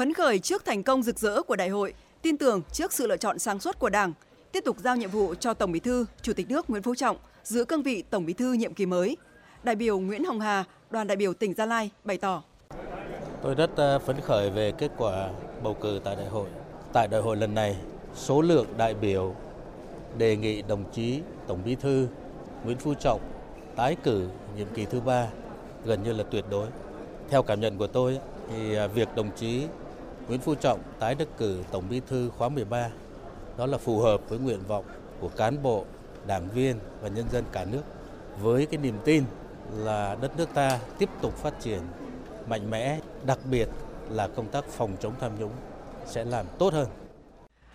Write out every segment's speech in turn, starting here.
Phấn khởi trước thành công rực rỡ của đại hội, tin tưởng trước sự lựa chọn sáng suốt của Đảng, tiếp tục giao nhiệm vụ cho Tổng Bí thư, Chủ tịch nước Nguyễn Phú Trọng giữ cương vị Tổng Bí thư nhiệm kỳ mới. Đại biểu Nguyễn Hồng Hà, đoàn đại biểu tỉnh Gia Lai bày tỏ: Tôi rất ờ, phấn khởi về kết quả bầu cử tại đại hội. Tại đại hội lần này, số lượng đại biểu đề nghị đồng chí Tổng Bí thư Nguyễn Phú Trọng tái cử nhiệm kỳ thứ ba gần như là tuyệt đối. Theo cảm nhận của tôi thì ờ, việc đồng chí Nguyễn Phú Trọng tái đắc cử Tổng Bí thư khóa 13 đó là phù hợp với nguyện vọng của cán bộ, đảng viên và nhân dân cả nước với cái niềm tin là đất nước ta tiếp tục phát triển mạnh mẽ, đặc biệt là công tác phòng chống tham nhũng sẽ làm tốt hơn.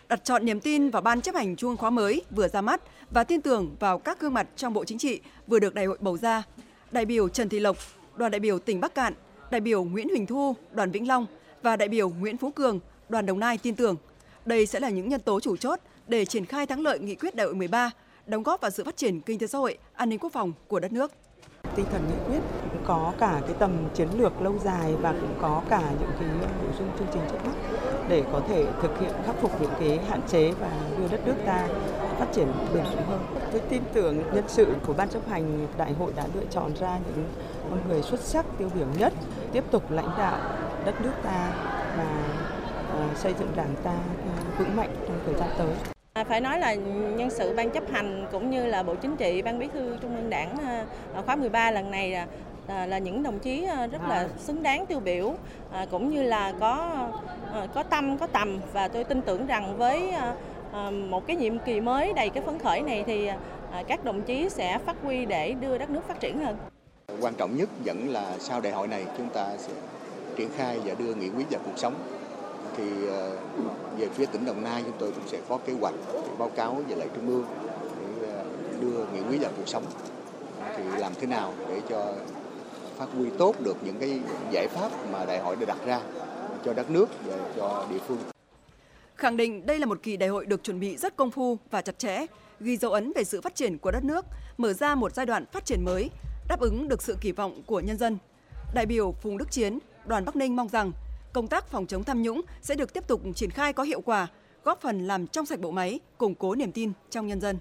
Đặt chọn niềm tin vào ban chấp hành Trung khóa mới vừa ra mắt và tin tưởng vào các gương mặt trong Bộ Chính trị vừa được đại hội bầu ra. Đại biểu Trần Thị Lộc, đoàn đại biểu tỉnh Bắc Cạn, đại biểu Nguyễn Huỳnh Thu, đoàn Vĩnh Long và đại biểu Nguyễn Phú Cường, đoàn Đồng Nai tin tưởng đây sẽ là những nhân tố chủ chốt để triển khai thắng lợi nghị quyết đại hội 13, đóng góp vào sự phát triển kinh tế xã hội, an ninh quốc phòng của đất nước tinh thần nghị quyết cũng có cả cái tầm chiến lược lâu dài và cũng có cả những cái nội dung chương trình trước mắt để có thể thực hiện khắc phục những cái hạn chế và đưa đất nước ta phát triển bền vững hơn. Tôi tin tưởng nhân sự của ban chấp hành đại hội đã lựa chọn ra những con người xuất sắc tiêu biểu nhất tiếp tục lãnh đạo đất nước ta và ờ, xây dựng đảng ta vững mạnh trong thời gian tới. À, phải nói là nhân sự ban chấp hành cũng như là Bộ Chính trị, Ban Bí thư Trung ương Đảng à, khóa 13 lần này là à, là những đồng chí rất là xứng đáng tiêu biểu cũng như là có có tâm có tầm và tôi tin tưởng rằng với một cái nhiệm kỳ mới đầy cái phấn khởi này thì các đồng chí sẽ phát huy để đưa đất nước phát triển hơn. Quan trọng nhất vẫn là sau đại hội này chúng ta sẽ triển khai và đưa nghị quyết vào cuộc sống thì ờ, về phía tỉnh Đồng Nai chúng tôi cũng sẽ có kế hoạch báo cáo về lại trung ương để ờ, đưa nghị quyết vào cuộc sống thì làm thế nào để cho phát huy tốt được những cái giải pháp mà đại hội đã đặt ra cho đất nước và cho địa phương. Khẳng định đây là một kỳ đại hội được chuẩn bị rất công phu và chặt chẽ, ghi dấu ấn về sự phát triển của đất nước, mở ra một giai đoạn phát triển mới, đáp ứng được sự kỳ vọng của nhân dân. Đại biểu Phùng Đức Chiến, đoàn Bắc Ninh mong rằng công tác phòng chống tham nhũng sẽ được tiếp tục triển khai có hiệu quả, góp phần làm trong sạch bộ máy, củng cố niềm tin trong nhân dân.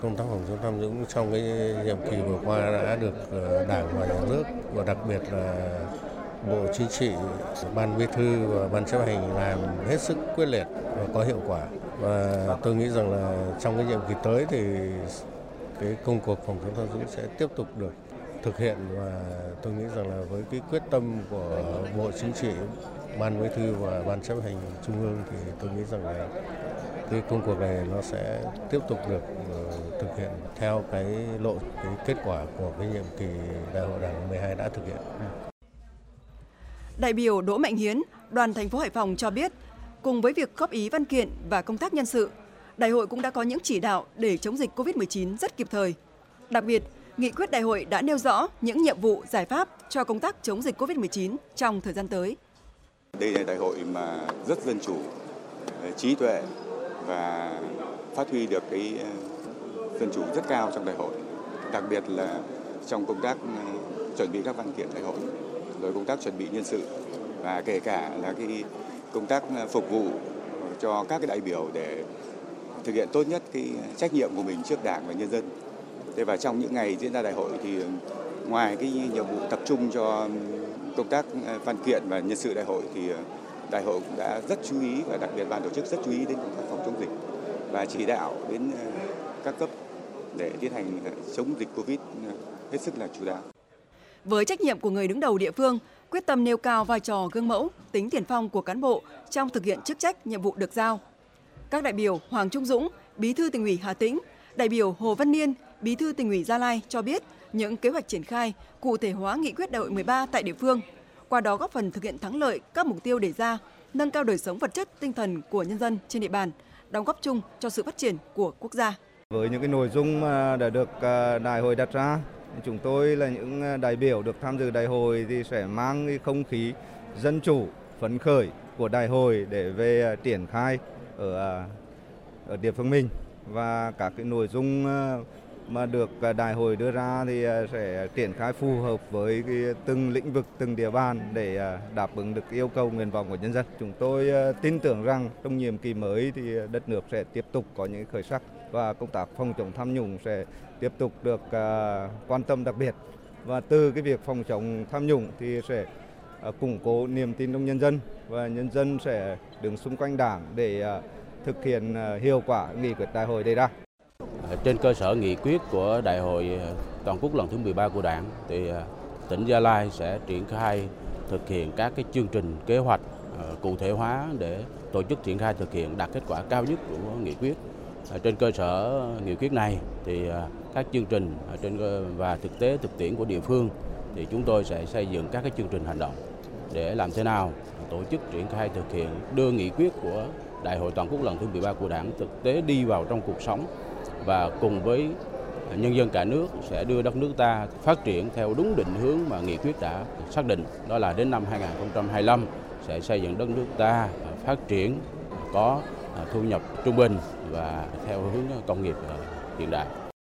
Công tác phòng chống tham nhũng trong cái nhiệm kỳ vừa qua đã được ờ, Đảng và Nhà nước và đặc biệt là Bộ Chính trị, Ban Bí thư và Ban chấp hành làm hết sức quyết liệt và có hiệu quả. Và tôi nghĩ rằng là trong cái nhiệm kỳ tới thì cái công cuộc phòng chống tham nhũng sẽ tiếp tục được thực hiện và tôi nghĩ rằng là với cái quyết tâm của Bộ Chính trị, Ban Bí thư và Ban chấp hành Trung ương thì tôi nghĩ rằng là cái công cuộc này nó sẽ tiếp tục được ờ, thực hiện theo cái lộ cái kết quả của cái nhiệm kỳ đại hội đảng 12 đã thực hiện. Đại biểu Đỗ Mạnh Hiến, đoàn thành phố Hải Phòng cho biết, cùng với việc góp ý văn kiện và công tác nhân sự, đại hội cũng đã có những chỉ đạo để chống dịch COVID-19 rất kịp thời. Đặc biệt, nghị quyết đại hội đã nêu rõ những nhiệm vụ, giải pháp cho công tác chống dịch COVID-19 trong thời gian tới. Đây là đại hội mà rất dân chủ, trí tuệ và phát huy được cái ờ, dân chủ rất cao trong đại hội. Đặc biệt là trong công tác ờ, chuẩn bị các văn kiện đại hội, rồi công tác chuẩn bị nhân sự và kể cả là cái công tác ờ, phục vụ cho các cái đại biểu để thực hiện tốt nhất cái trách nhiệm của mình trước Đảng và nhân dân. Thế và trong những ngày diễn ra đại hội thì ngoài cái nhiệm vụ tập trung cho công tác ờ, văn kiện và nhân sự đại hội thì ờ, đại hội cũng đã rất chú ý và đặc biệt ban tổ chức rất chú ý đến công tác phòng chống dịch và chỉ đạo đến ờ, các cấp để tiến hành chống dịch Covid hết sức là chủ đạo. Với trách nhiệm của người đứng đầu địa phương, quyết tâm nêu cao vai trò gương mẫu, tính tiền phong của cán bộ trong thực hiện chức trách nhiệm vụ được giao. Các đại biểu Hoàng Trung Dũng, Bí thư tỉnh ủy Hà Tĩnh, đại biểu Hồ Văn Niên, Bí thư tỉnh ủy Gia Lai cho biết những kế hoạch triển khai, cụ thể hóa nghị quyết đại hội 13 tại địa phương, qua đó góp phần thực hiện thắng lợi các mục tiêu đề ra, nâng cao đời sống vật chất, tinh thần của nhân dân trên địa bàn, đóng góp chung cho sự phát triển của quốc gia. Với những cái nội dung mà đã được à, đại hội đặt ra, chúng tôi là những à, đại biểu được tham dự đại hội thì sẽ mang cái không khí dân chủ, phấn khởi của đại hội để về à, triển khai ở ở địa phương mình và các cái nội dung ờ, mà được ờ, đại hội đưa ra thì ờ, sẽ triển khai phù hợp với cái từng lĩnh vực, từng địa bàn để đáp ứng được yêu cầu nguyện vọng của nhân dân. Chúng tôi tin tưởng rằng trong nhiệm kỳ mới thì đất nước sẽ tiếp tục có những khởi sắc và công tác phòng chống tham nhũng sẽ tiếp tục được quan tâm đặc biệt và từ cái việc phòng chống tham nhũng thì sẽ củng cố niềm tin trong nhân dân và nhân dân sẽ đứng xung quanh đảng để thực hiện ờ, hiệu quả nghị quyết đại hội đề ra. Ờ, trên cơ sở nghị quyết của Đại hội ờ, toàn quốc lần thứ 13 của Đảng thì tỉnh Gia Lai sẽ triển khai thực hiện các cái chương trình kế hoạch cụ thể hóa để tổ chức triển khai thực hiện đạt kết quả cao nhất của nghị quyết. Trên cơ sở nghị quyết này thì các chương trình trên và thực tế thực tiễn của địa phương thì chúng tôi sẽ xây dựng các cái chương trình hành động để làm thế nào tổ chức triển khai thực hiện đưa nghị quyết của Đại hội toàn quốc lần thứ 13 của Đảng thực tế đi vào trong cuộc sống và cùng với nhân dân cả nước sẽ đưa đất nước ta phát triển theo đúng định hướng mà nghị quyết đã xác định đó là đến năm 2025 sẽ xây dựng đất nước ta phát triển, có thu nhập trung bình và theo hướng công nghiệp hiện đại.